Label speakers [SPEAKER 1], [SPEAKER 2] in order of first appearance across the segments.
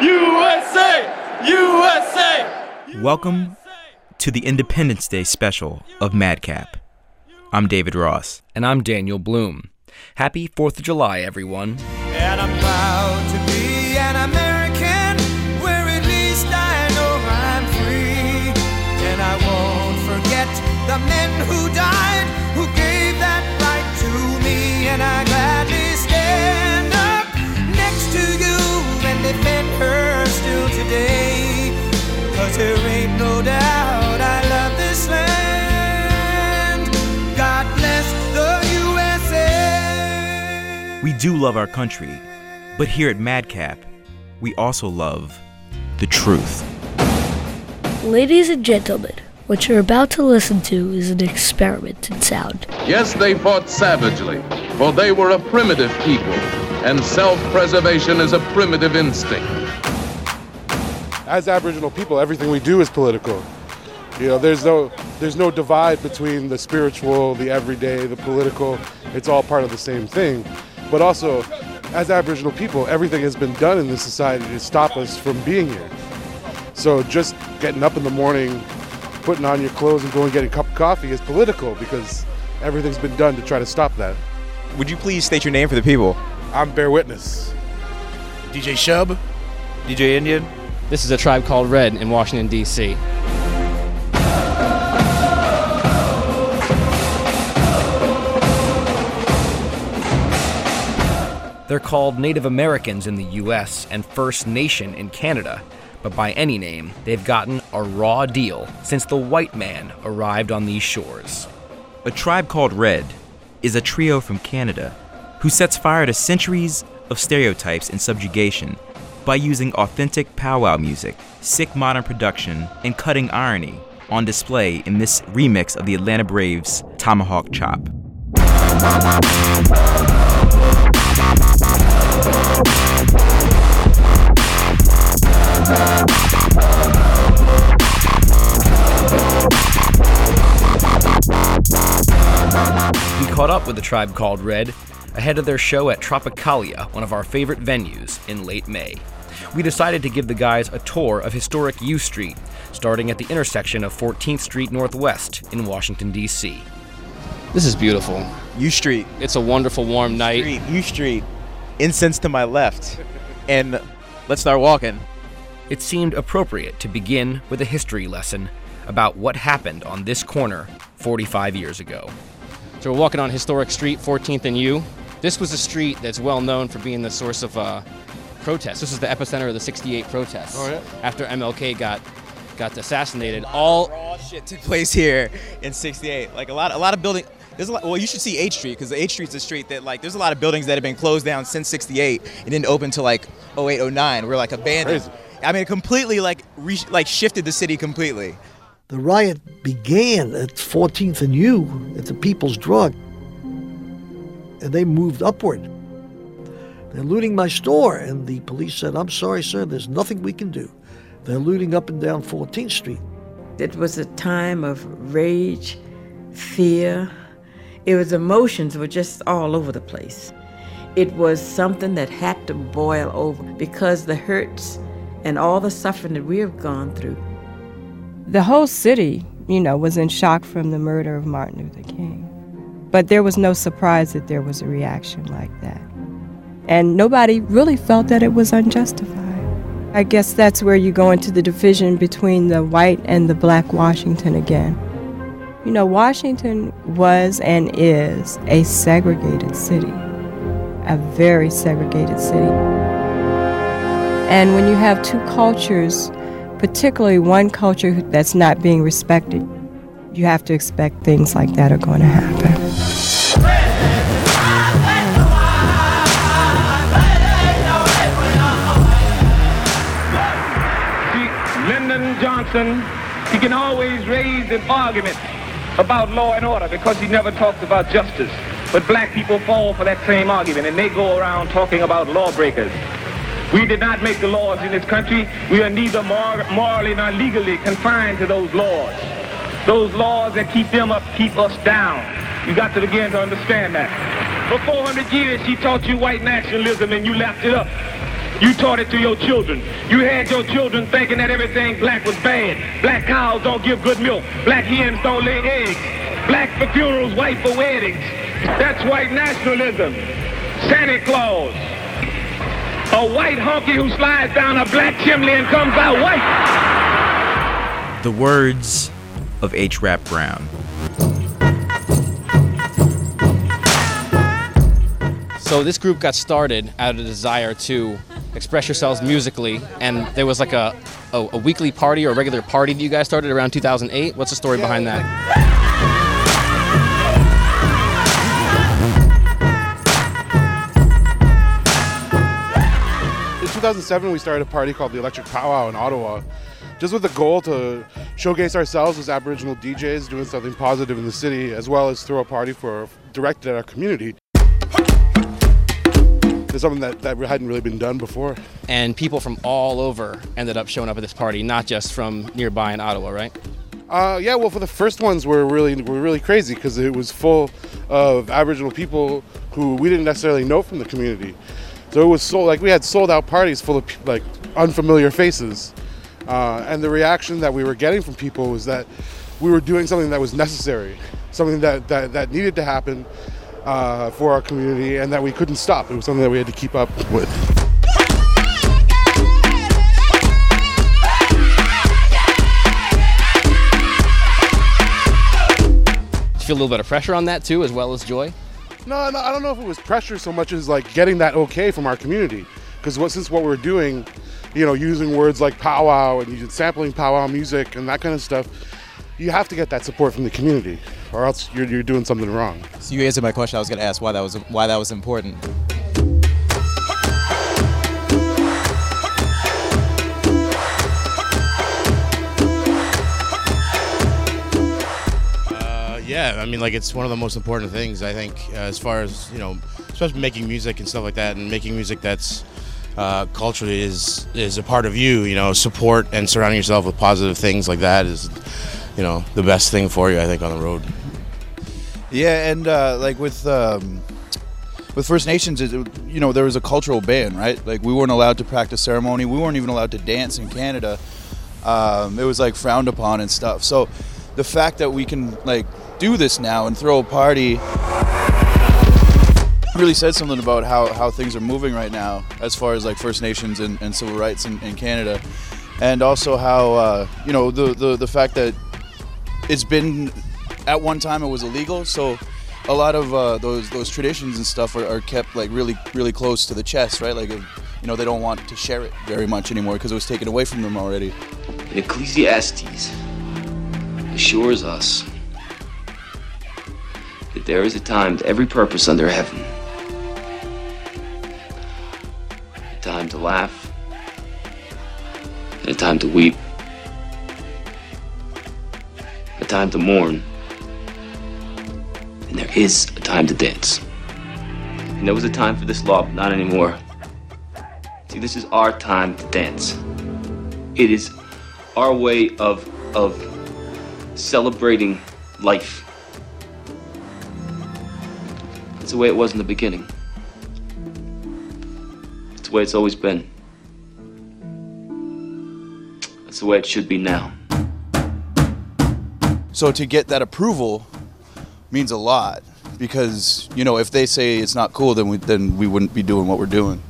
[SPEAKER 1] USA! USA!
[SPEAKER 2] Welcome to the Independence Day special of Madcap. I'm David Ross.
[SPEAKER 3] And I'm Daniel Bloom. Happy 4th of July, everyone.
[SPEAKER 4] And I'm proud to be an American, where at least I know I'm free. And I won't forget the men who died, today. Cause there ain't no doubt I love this land. God bless the USA.
[SPEAKER 2] We do love our country, but here at Madcap, we also love the truth.
[SPEAKER 5] Ladies and gentlemen, what you're about to listen to is an experiment in sound.
[SPEAKER 6] Yes, they fought savagely, for they were a primitive people, and self-preservation is a primitive instinct.
[SPEAKER 7] As Aboriginal people, everything we do is political. You know, there's no there's no divide between the spiritual, the everyday, the political. It's all part of the same thing. But also, as Aboriginal people, everything has been done in this society to stop us from being here. So just getting up in the morning, putting on your clothes and going and getting a cup of coffee is political because everything's been done to try to stop that.
[SPEAKER 8] Would you please state your name for the people?
[SPEAKER 7] I'm Bear Witness.
[SPEAKER 9] DJ Shub.
[SPEAKER 8] DJ NDN?
[SPEAKER 10] This is a tribe called Red in Washington, D.C.
[SPEAKER 3] They're called Native Americans in the US and First Nation in Canada, but by any name, they've gotten a raw deal since the white man arrived on these shores.
[SPEAKER 2] A Tribe Called Red is a trio from Canada who sets fire to centuries of stereotypes and subjugation by using authentic powwow music, sick modern production, and cutting irony on display in this remix of the Atlanta Braves' Tomahawk Chop.
[SPEAKER 3] We caught up with the tribe called Red ahead of their show at Tropicalia, one of our favorite venues, in late May. We decided to give the guys a tour of historic U Street, starting at the intersection of 14th Street Northwest in Washington, D.C.
[SPEAKER 10] This is beautiful.
[SPEAKER 8] U Street.
[SPEAKER 10] It's a wonderful warm night.
[SPEAKER 8] Street, U Street. Incense to my left. And let's start walking.
[SPEAKER 3] It seemed appropriate to begin with a history lesson about what happened on this corner 45 years ago.
[SPEAKER 10] So we're walking on historic street, 14th and U. This was a street that's well known for being the source of uh, protests. This is the epicenter of the 68 protests.
[SPEAKER 7] Oh, yeah?
[SPEAKER 10] After MLK got got assassinated, all
[SPEAKER 8] raw shit took place here in 68. Like a lot a lot of building there's a lot, well, you should see H Street because H Street's a street that like there's a lot of buildings that have been closed down since '68 and didn't open till like 08, 09. We're like abandoned.
[SPEAKER 7] Crazy.
[SPEAKER 8] I mean, it completely like re- like shifted the city completely.
[SPEAKER 11] The riot began at 14th and U at the People's Drug, and they moved upward. They're looting my store, and the police said, I'm sorry, sir, there's nothing we can do. They're looting up and down 14th Street.
[SPEAKER 12] It was a time of rage, fear. It was emotions were just all over the place. It was something that had to boil over because the hurts and all the suffering that we have gone through.
[SPEAKER 13] The whole city, you know, was in shock from the murder of Martin Luther King. But there was no surprise that there was a reaction like that. And nobody really felt that it was unjustified. I guess that's where you go into the division between the white and the black Washington again. You know, Washington was and is a segregated city, a very segregated city. And when you have two cultures, particularly one culture that's not being respected, you have to expect things like that are going to happen.
[SPEAKER 14] Johnson, he can always raise an argument about law and order because he never talks about justice. But black people fall for that same argument and they go around talking about lawbreakers. We did not make the laws in this country. We are neither mor- morally nor legally confined to those laws. Those laws that keep them up keep us down. You got to begin to understand that. For 400 years, she taught you white nationalism and you lapped it up. You taught it to your children. You had your children thinking that everything black was bad. Black cows don't give good milk. Black hens don't lay eggs. Black for funerals, white for weddings. That's white nationalism. Santa Claus. A white honky who slides down a black chimney and comes out white.
[SPEAKER 2] The words of H. Rap Brown.
[SPEAKER 10] So this group got started out of a desire to express yourselves musically, and there was like a, a, a weekly party or a regular party that you guys started around 2008. What's the story behind that?
[SPEAKER 7] In 2007, we started a party called the Electric Powwow in Ottawa, just with the goal to showcase ourselves as Aboriginal DJs doing something positive in the city, as well as throw a party for directed at our community. It's something that, that hadn't really been done before.
[SPEAKER 10] And people from all over ended up showing up at this party, not just from nearby in Ottawa, right?
[SPEAKER 7] Uh, yeah, well, for the first ones were really were really crazy because it was full of Aboriginal people who we didn't necessarily know from the community. So it was so like we had sold out parties full of like unfamiliar faces, uh, and the reaction that we were getting from people was that we were doing something that was necessary, something that that, that needed to happen uh, for our community, and that we couldn't stop. It was something that we had to keep up with.
[SPEAKER 10] Did you feel a little bit of pressure on that too, as well as joy?
[SPEAKER 7] No, no, I don't know if it was pressure so much as like getting that okay from our community. Because what, since what we're doing, you know, using words like powwow and using sampling powwow music and that kind of stuff, you have to get that support from the community, or else you're, you're doing something wrong.
[SPEAKER 8] So you answered my question. I was going to ask why that was why that was important.
[SPEAKER 9] Uh, yeah, I mean, like it's one of the most important things I think, uh, as far as you know, especially making music and stuff like that, and making music that's uh, culturally is is a part of you. You know, support and surrounding yourself with positive things like that is, you know, the best thing for you. I think on the road.
[SPEAKER 15] Yeah, and uh, like with um, with First Nations, it, you know, there was a cultural ban, right? Like we weren't allowed to practice ceremony. We weren't even allowed to dance in Canada. Um, it was like frowned upon and stuff. So the fact that we can like do this now and throw a party really says something about how, how things are moving right now as far as like First Nations and, and civil rights in, in Canada, and also how uh, you know the, the the fact that it's been at one time it was illegal, so a lot of uh, those those traditions and stuff are, are kept like really really close to the chest, right? Like you know they don't want to share it very much anymore because it was taken away from them already.
[SPEAKER 16] In Ecclesiastes assures us that there is a time to every purpose under heaven. A time to laugh, and a time to weep, time to mourn, and there is a time to dance. And there was a time for this law, but not anymore. See, this is our time to dance. It is our way of of celebrating life. It's the way it was in the beginning. It's the way it's always been. That's the way it should be now.
[SPEAKER 15] So to get that approval means a lot because you know if they say it's not cool, then we then we wouldn't be doing what we're doing.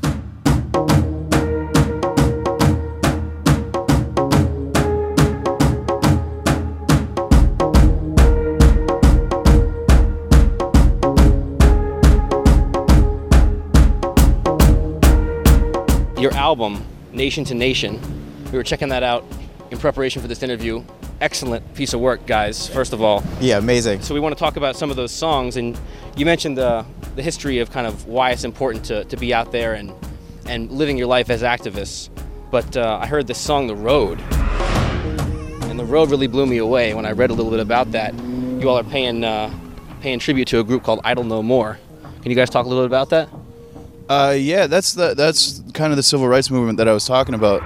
[SPEAKER 10] Your album, Nation to Nation, we were checking that out in preparation for this interview. Excellent piece of work, guys, first of all.
[SPEAKER 8] Yeah, amazing.
[SPEAKER 10] So we want to talk about some of those songs, and you mentioned the, the history of kind of why it's important to, to be out there and, and living your life as activists. But uh, I heard this song, The Road, and The Road really blew me away when I read a little bit about that. You all are paying, uh, paying tribute to a group called Idle No More. Can you guys talk a little bit about that?
[SPEAKER 15] Uh, yeah, that's the that's kind of the civil rights movement that I was talking about.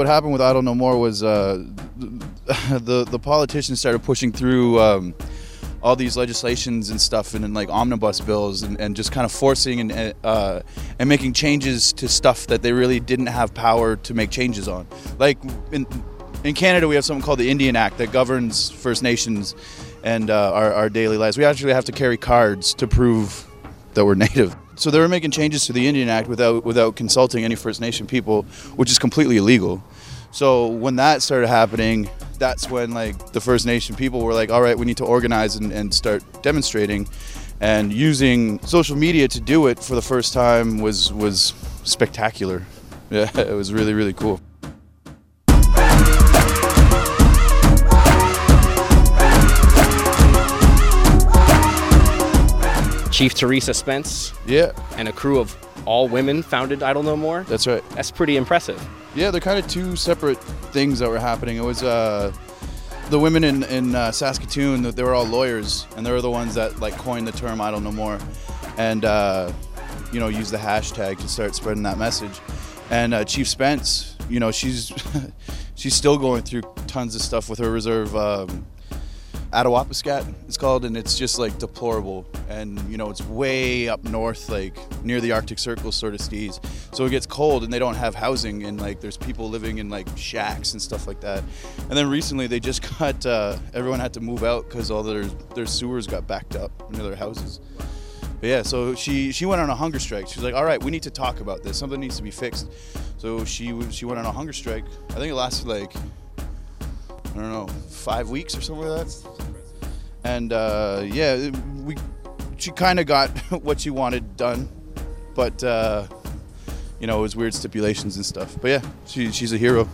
[SPEAKER 15] What happened with Idle No More was uh, the the politicians started pushing through um, all these legislations and stuff and, and like omnibus bills and, and just kind of forcing and uh, and making changes to stuff that they really didn't have power to make changes on. Like in in Canada, we have something called the Indian Act that governs First Nations and uh, our, our daily lives. We actually have to carry cards to prove that we're native. So they were making changes to the Indian Act without without consulting any First Nation people, which is completely illegal. So when that started happening, that's when like the First Nation people were like, all right, we need to organize and, and start demonstrating. And using social media to do it for the first time was was spectacular. Yeah, it was really really cool.
[SPEAKER 10] Chief Teresa Spence.
[SPEAKER 15] Yeah.
[SPEAKER 10] And a crew of all women founded Idle No More.
[SPEAKER 15] That's right.
[SPEAKER 10] That's pretty impressive.
[SPEAKER 15] Yeah, they're kind of two separate things that were happening. It was uh, the women in in uh, Saskatoon. They were all lawyers, and they were the ones that like coined the term "Idle No More," and uh, you know used the hashtag to start spreading that message. And uh, Chief Spence, you know, she's she's still going through tons of stuff with her reserve. Um, Attawapiskat, it's called, and it's just like deplorable. And you know, it's way up north, like near the Arctic Circle, sort of steez. So it gets cold, and they don't have housing, and like there's people living in like shacks and stuff like that. And then recently, they just got uh, everyone had to move out because all their their sewers got backed up near their houses. But yeah, so she she went on a hunger strike. She was like, "All right, we need to talk about this. Something needs to be fixed." So she she went on a hunger strike. I think it lasted like I don't know, five weeks or something like that. And uh, yeah, we she kind of got what she wanted done, but uh, you know, it was weird stipulations and stuff. But yeah, she, she's a hero.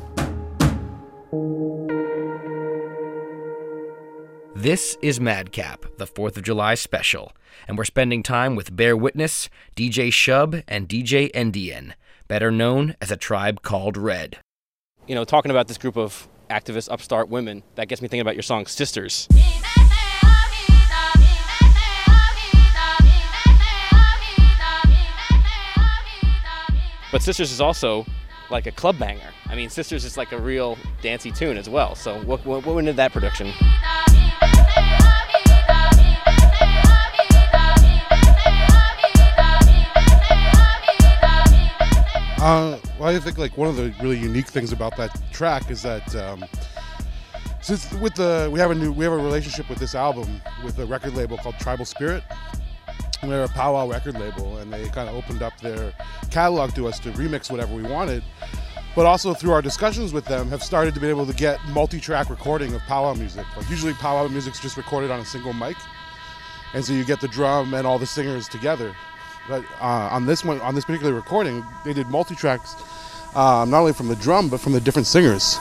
[SPEAKER 3] This is Madcap, the 4th of July special, and we're spending time with Bear Witness, DJ Shub, and DJ NDN, better known as a tribe called Red.
[SPEAKER 10] You know, talking about this group of activist upstart women, that gets me thinking about your song Sisters. But Sisters is also like a club banger. I mean, Sisters is like a real dancey tune as well. So what, what, what went into that production?
[SPEAKER 7] Uh, well, I think like one of the really unique things about that track is that um, since with the we have a new we have a relationship with this album with a record label called Tribal Spirit. They're a powwow record label, and they kind of opened up their catalog to us to remix whatever we wanted. But also through our discussions with them, have started to be able to get multi-track recording of powwow music. Like usually, powwow music's just recorded on a single mic, and so you get the drum and all the singers together. But uh, on this one, on this particular recording, they did multi-tracks, um, not only from the drum but from the different singers.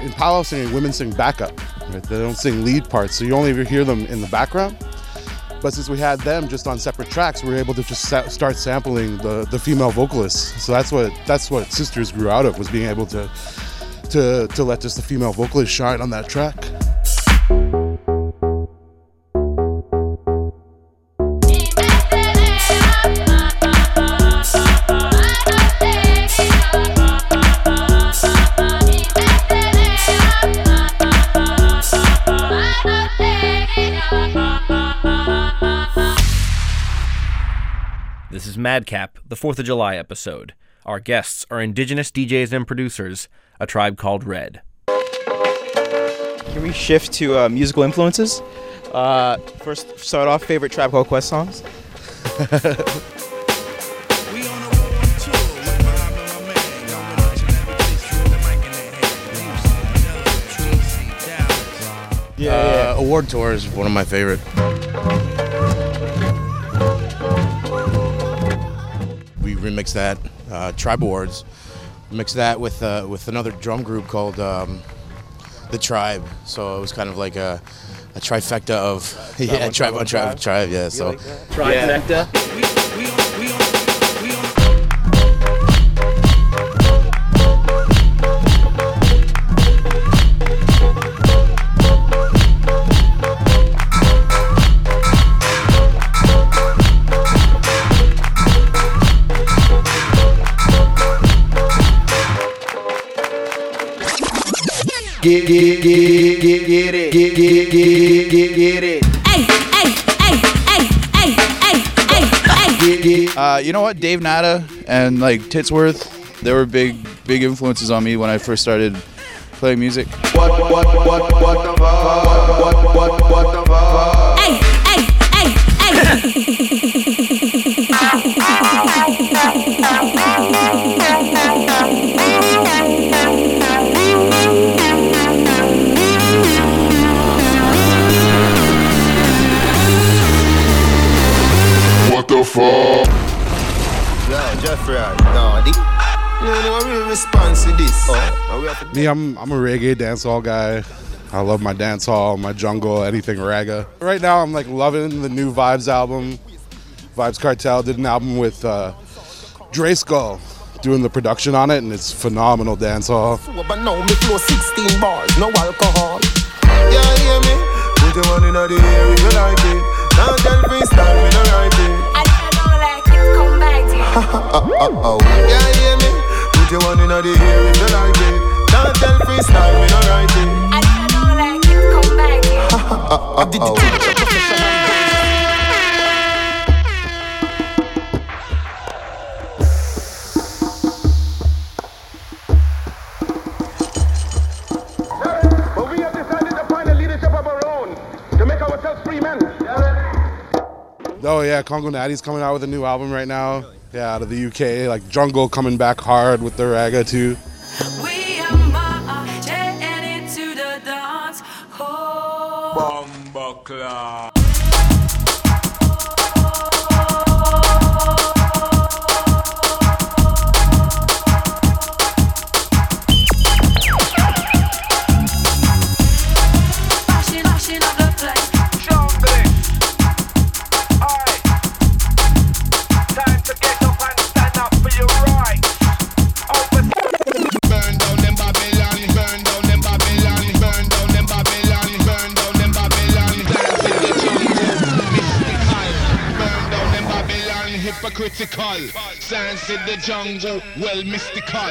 [SPEAKER 7] In powwow singing, women sing backup. Right? They don't sing lead parts, so you only ever hear them in the background. But since we had them just on separate tracks, we were able to just start sampling the, the female vocalists. So that's what that's what Sisters grew out of was being able to to to let just the female vocalist shine on that track.
[SPEAKER 3] Is Madcap, the 4th of July episode. Our guests are indigenous DJs and producers, a tribe called Red.
[SPEAKER 8] Can we shift to uh, musical influences? Uh, first, start off favorite Tribe Called Quest songs.
[SPEAKER 9] Yeah, uh, Award Tour is one of my favorite. Remixed that, uh, Tribe Awards. Mixed that with uh, with another drum group called um, the Tribe. So it was kind of like a, a trifecta of yeah,
[SPEAKER 10] on
[SPEAKER 9] tribe
[SPEAKER 10] Tribe
[SPEAKER 9] on
[SPEAKER 10] on
[SPEAKER 9] tribe,
[SPEAKER 10] Tribe?
[SPEAKER 9] tribe. Yeah,
[SPEAKER 10] You
[SPEAKER 9] so
[SPEAKER 10] like that? Trifecta?
[SPEAKER 17] Get get get get get it get get get get get it.
[SPEAKER 18] Hey, hey, hey, hey, hey, hey, hey, hey.
[SPEAKER 15] Uh, you know what, Dave Nada and like Tittsworth, they were big big influences on me when I first started playing music.
[SPEAKER 17] What what what what what? What what what What the fuck?
[SPEAKER 19] Yeah, Jeffrey, Daddy. You know, real response to this. Oh, we have to
[SPEAKER 7] Me, I'm I'm a reggae dancehall guy. I love my dancehall, my jungle, anything ragga. Right now, I'm like loving the new Vybz album. Vybz Kartel did an album with uh, Dre Skull doing the production on it, and it's phenomenal dancehall.
[SPEAKER 19] But now me flow 16 bars, no alcohol. Yeah, hear me? Put your one in the air if you like it. Now tell
[SPEAKER 18] you.
[SPEAKER 19] Uh, oh. Yeah, hear me? Put your one in the air if you like it. Now tell freestyle me no write it.
[SPEAKER 18] I don't like it, come back to you.
[SPEAKER 19] Uh, uh, oh.
[SPEAKER 14] But we have decided to find a leadership of our own to make ourselves free men.
[SPEAKER 7] Oh yeah, Congo Natty's coming out with a new album right now. Yeah, out of the UK, like Jungle coming back hard with the ragga too.
[SPEAKER 20] Hypocritical. Dance in the jungle, well mystical.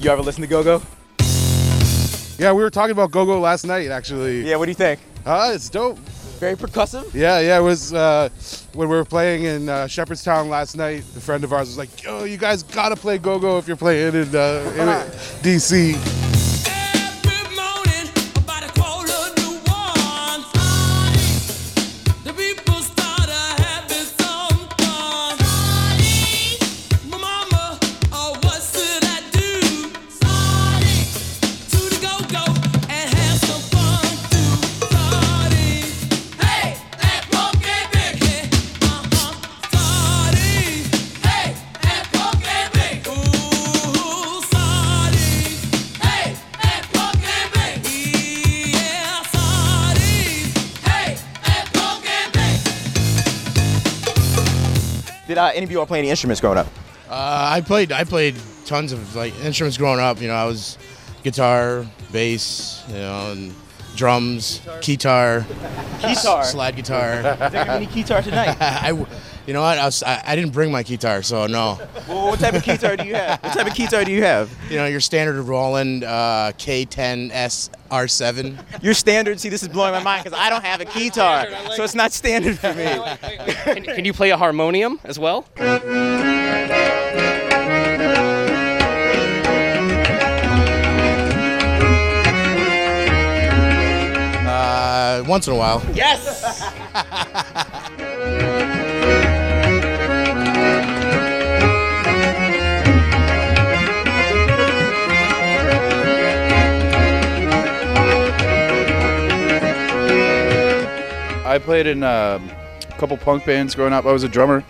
[SPEAKER 8] You ever listen to Go Go?
[SPEAKER 7] Yeah, we were talking about Go Go last night actually.
[SPEAKER 8] Yeah, what do you think?
[SPEAKER 7] Uh, it's dope.
[SPEAKER 8] Very percussive.
[SPEAKER 7] Yeah, yeah, it was uh, when we were playing in uh, Shepherdstown last night. A friend of ours was like, "Yo, you guys gotta play Go Go if you're playing in, uh, in DC."
[SPEAKER 8] Did uh, any of you all play any instruments growing up?
[SPEAKER 9] Uh, I played I played tons of like instruments growing up. You know, I was guitar, bass, you know, and drums, guitar,
[SPEAKER 8] Guitar?
[SPEAKER 9] slide guitar.
[SPEAKER 8] Is there gonna be any guitar tonight?
[SPEAKER 9] I, w- you know what? I, was, I, I didn't bring my guitar, so no.
[SPEAKER 8] Well, what type of guitar do you have? What type of guitar do you have?
[SPEAKER 9] You know, your standard Roland uh, K10S R7.
[SPEAKER 8] Your standard. See, this is blowing my mind because I don't have a guitar, so it's not standard for me.
[SPEAKER 10] Can, can you play a harmonium as well?
[SPEAKER 9] Uh, once in a while.
[SPEAKER 8] Yes.
[SPEAKER 15] I played in uh, a couple punk bands growing up. I was a drummer.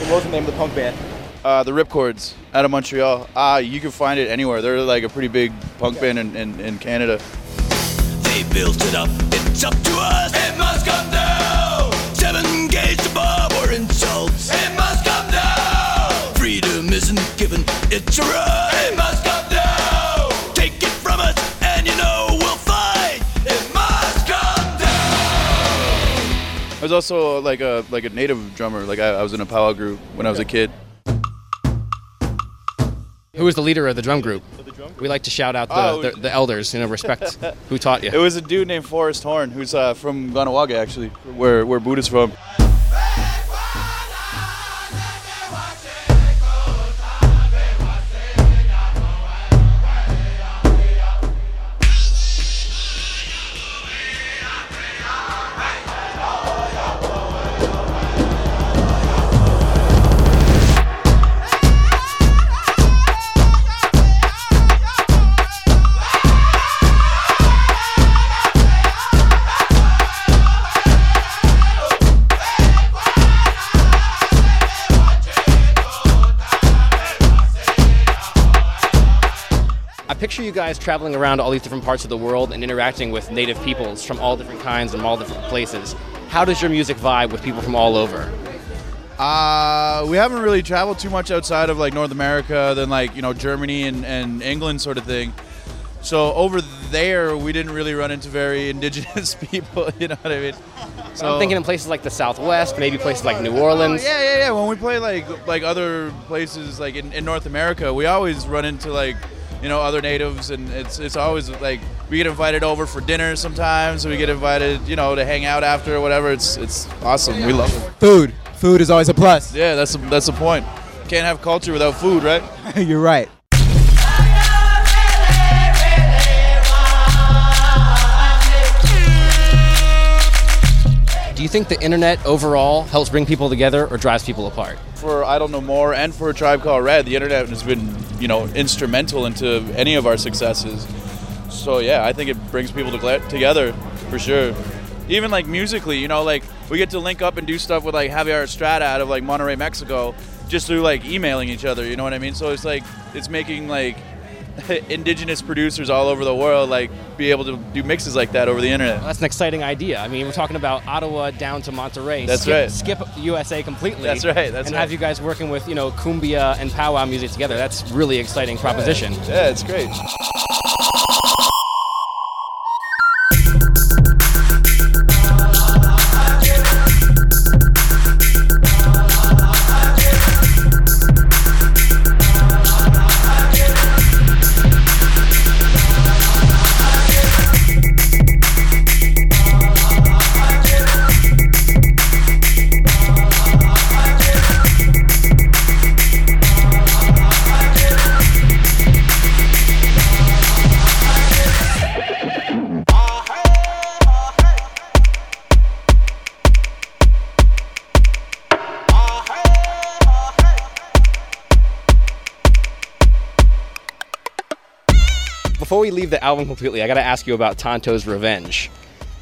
[SPEAKER 8] What was the name of the punk band?
[SPEAKER 15] Uh, the Ripcords out of Montreal. Uh, you can find it anywhere. They're like a pretty big punk band in, in, in Canada.
[SPEAKER 21] They built it up, it's up to us. It must come down. Seven gauge to Bob or insults. It must come down. Freedom isn't given, it's a right.
[SPEAKER 15] Was also like a like a native drummer. Like I, I was in a powwow group when I was a kid.
[SPEAKER 10] Who was the leader of the drum group? We like to shout out the,
[SPEAKER 15] Oh.
[SPEAKER 10] the, the elders, you know, respect who taught you.
[SPEAKER 15] It was a dude named Forrest Horn, who's uh, from Kahnawake, actually, where where Buddha's from.
[SPEAKER 10] Guys traveling around all these different parts of the world and interacting with native peoples from all different kinds and all different places. How does your music vibe with people from all over?
[SPEAKER 15] Uh, we haven't really traveled too much outside of like North America than like you know Germany and, and England sort of thing. So over there, we didn't really run into very indigenous people. You know what I mean?
[SPEAKER 10] So I'm thinking in places like the Southwest, maybe places like New Orleans.
[SPEAKER 15] Yeah, yeah, yeah. When we play like like other places like in, in North America, we always run into like you know other natives, and it's it's always like we get invited over for dinner sometimes. We get invited, you know, to hang out after or whatever. It's it's awesome. We love it.
[SPEAKER 8] Food. Food is always a plus.
[SPEAKER 15] Yeah, that's the, that's the point. Can't have culture without food, right?
[SPEAKER 8] You're right.
[SPEAKER 10] Do you think the internet overall helps bring people together or drives people apart?
[SPEAKER 15] For I don't know more, and for a Tribe Called Red, the internet has been you know instrumental into any of our successes. So yeah, I think it brings people to, together for sure. Even like musically, you know, like we get to link up and do stuff with like Javier Estrada out of like Monterrey, Mexico, just through like emailing each other. You know what I mean? So it's like it's making like indigenous producers all over the world like be able to do mixes like that over the internet.
[SPEAKER 10] Well, that's an exciting idea. I mean, we're talking about Ottawa down to Monterrey.
[SPEAKER 15] That's
[SPEAKER 10] skip,
[SPEAKER 15] right.
[SPEAKER 10] Skip USA completely.
[SPEAKER 15] That's right, that's
[SPEAKER 10] and
[SPEAKER 15] right.
[SPEAKER 10] have you guys working with you know cumbia and powwow music together. That's really exciting proposition.
[SPEAKER 15] Yeah, it's great.
[SPEAKER 10] Before we leave the album completely, I got to ask you about Tonto's Revenge.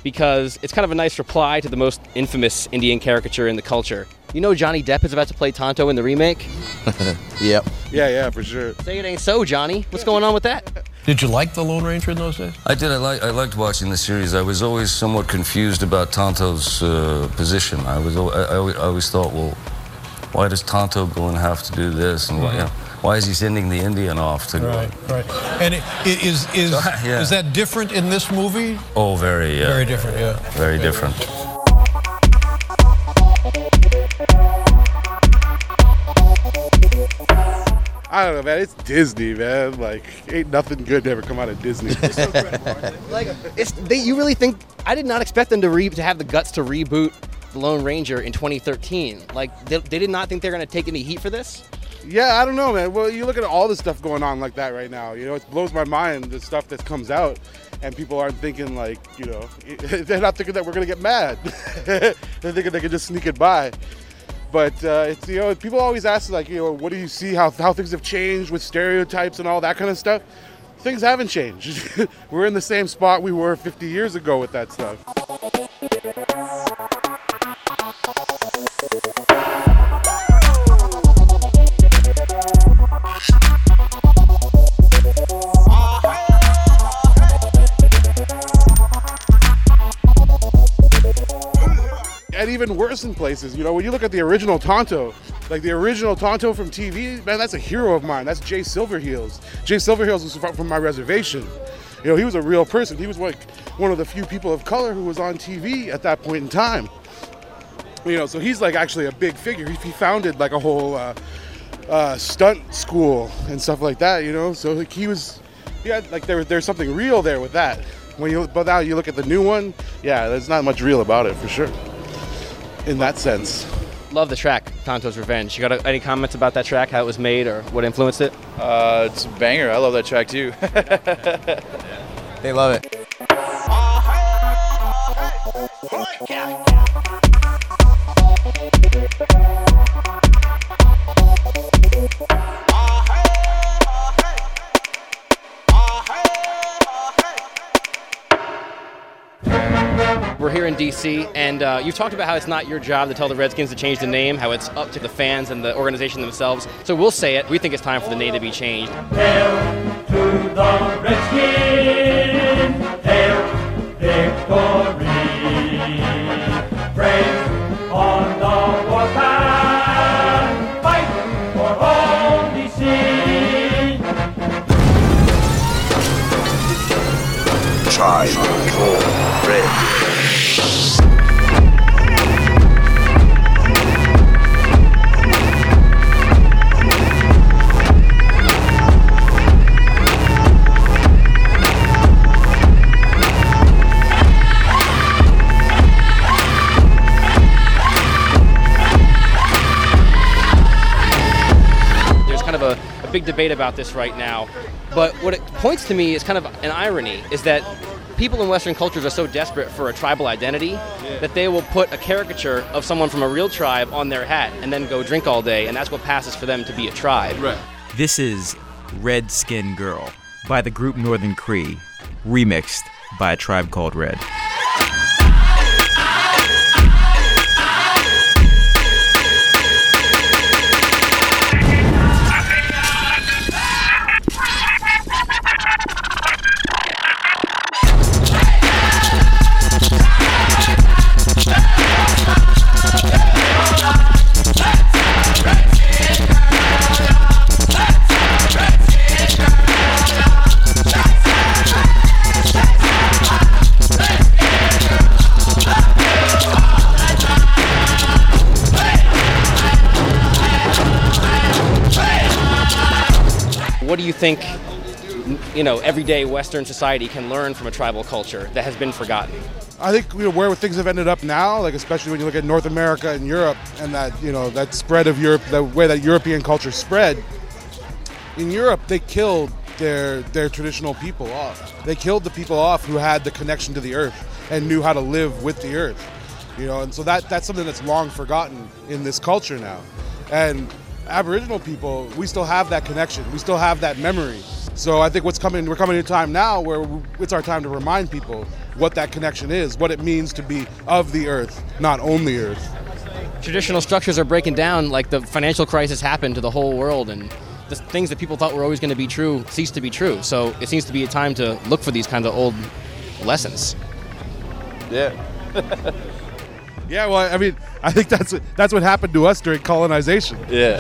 [SPEAKER 10] Because it's kind of a nice reply to the most infamous Indian caricature in the culture. You know Johnny Depp is about to play Tonto in the remake?
[SPEAKER 7] yep. Yeah, yeah, for sure.
[SPEAKER 10] Say it ain't so, Johnny. What's going on with that?
[SPEAKER 22] Did you like the Lone Ranger in those days?
[SPEAKER 23] I did. I, like, I liked watching the series. I was always somewhat confused about Tonto's uh, position. I was. I, I always- I always thought, well, why does Tonto go and have to do this, and why, you know, why is he sending the Indian off to go?
[SPEAKER 22] Right, right. And it, it is is
[SPEAKER 23] Yeah.
[SPEAKER 22] is that different in this movie?
[SPEAKER 23] Oh, very. Yeah.
[SPEAKER 22] Very different, yeah.
[SPEAKER 23] Very different.
[SPEAKER 7] I don't know, man. It's Disney, man. Like, ain't nothing good to ever come out of Disney.
[SPEAKER 10] like, it's, they, you really think? I did not expect them to re, to have the guts to reboot the Lone Ranger in 2013. Like, they, they did not think they're going to take any heat for this.
[SPEAKER 7] Yeah, I don't know, man. Well, you look at all the stuff going on like that right now. You know, it blows my mind the stuff that comes out, and people aren't thinking like, you know, they're not thinking that we're gonna get mad. they're thinking they can just sneak it by. But uh, it's you know, people always ask like, you know, what do you see how how things have changed with stereotypes and all that kind of stuff. Things haven't changed. we're in the same spot we were 50 years ago with that stuff. And even worse in places. You know, when you look at the original Tonto, like the original Tonto from TV, man, that's a hero of mine. That's Jay Silverheels. Jay Silverheels was from, my reservation. You know, he was a real person. He was like one of the few people of color who was on TV at that point in time. You know, so he's like actually a big figure. He founded like a whole uh, uh, stunt school and stuff like that. You know, so like he was, yeah, like there there's something real there with that. When you but now you look at the new one, yeah, there's not much real about it for sure. In that sense.
[SPEAKER 10] Love the track, Tonto's Revenge. You got a, any comments about that track, how it was made, or what influenced it?
[SPEAKER 15] Uh, it's a banger. I love that track too.
[SPEAKER 8] They love it.
[SPEAKER 10] We're here in D.C., and uh, you've talked about how it's not your job to tell the Redskins to change the name, how it's up to the fans and the organization themselves. So we'll say it. We think it's time for the name to be changed.
[SPEAKER 24] Hail to the Redskins, hail victory. Praise on the warpath, fight for home DC.
[SPEAKER 21] Tribe
[SPEAKER 10] debate about this right now. But what it points to me is kind of an irony is that people in Western cultures are so desperate for a tribal identity that they will put a caricature of someone from a real tribe on their hat and then go drink all day, and that's what passes for them to be a tribe. Right.
[SPEAKER 2] This is Red Skin Girl by the group Northern Cree, remixed by a tribe called Red.
[SPEAKER 10] Think, you know, everyday Western society can learn from a tribal culture that has been forgotten?
[SPEAKER 7] I think you know where things have ended up now, like especially when you look at North America and Europe, and that you know that spread of Europe, the way that European culture spread. In Europe, they killed their their traditional people off. They killed the people off who had the connection to the earth and knew how to live with the earth. You know, and so that that's something that's long forgotten in this culture now. And Aboriginal people, we still have that connection. We still have that memory. So I think what's coming, we're coming to a time now where it's our time to remind people what that connection is, what it means to be of the earth, not on the earth.
[SPEAKER 10] Traditional structures are breaking down, like the financial crisis happened to the whole world, and the things that people thought were always going to be true cease to be true. So it seems to be a time to look for these kind of old lessons.
[SPEAKER 15] Yeah.
[SPEAKER 7] Yeah, well, I mean, I think that's what, that's what happened to us during colonization.
[SPEAKER 15] Yeah.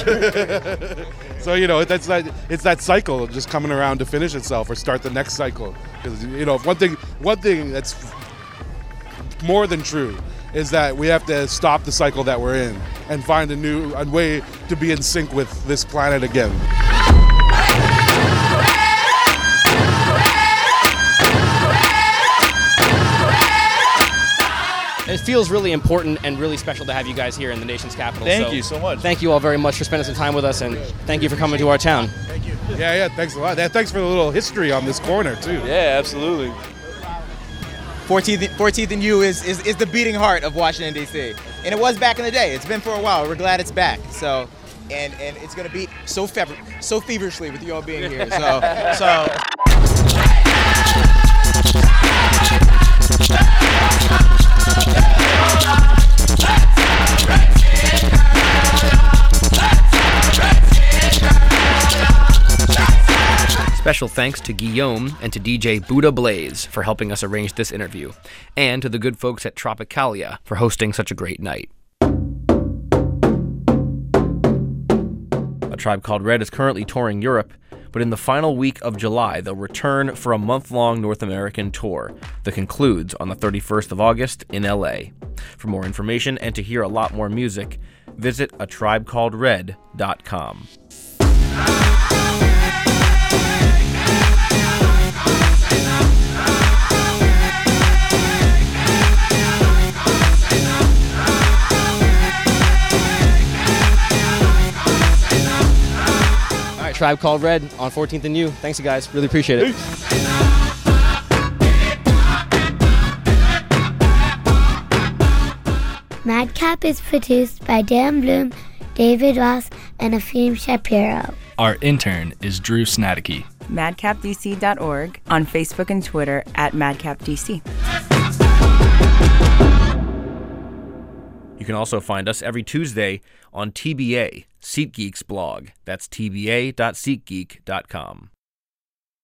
[SPEAKER 7] so you know, that's that it's that cycle just coming around to finish itself or start the next cycle. Because you know, one thing one thing that's more than true is that we have to stop the cycle that we're in and find a new a way to be in sync with this planet again.
[SPEAKER 10] Feels really important and really special to have you guys here in the nation's capital.
[SPEAKER 15] Thank you so much.
[SPEAKER 10] Thank you all very much for spending some time with us, and thank you for coming to our town. Thank you.
[SPEAKER 7] Yeah, yeah. Thanks a lot. Yeah, thanks for the little history on this corner too.
[SPEAKER 15] Yeah, absolutely.
[SPEAKER 8] 14th, 14th and U is, is, is the beating heart of Washington, D.C. And it was back in the day. It's been for a while. We're glad it's back. So, and, and it's going to beat so, fever, so feverishly with you all being here. So, so.
[SPEAKER 3] Special thanks to Guillaume and to DJ Buddha Blaze for helping us arrange this interview, and to the good folks at Tropicalia for hosting such a great night. A Tribe Called Red is currently touring Europe, but in the final week of July, they'll return for a month long North American tour that concludes on the 31st of August in LA. For more information and to hear a lot more music, visit a tribecalledred.com.
[SPEAKER 10] All right, Tribe Called Red on 14th and U. Thanks, you guys. Really appreciate it.
[SPEAKER 25] Madcap is produced by Dan Bloom, David Ross, and Afim Shapiro.
[SPEAKER 26] Our intern is Drew Snaticky.
[SPEAKER 27] madcapdc.org, on Facebook and Twitter at madcapdc.
[SPEAKER 3] You can also find us every Tuesday on TBA, SeatGeek's blog. That's tba.seatgeek.com.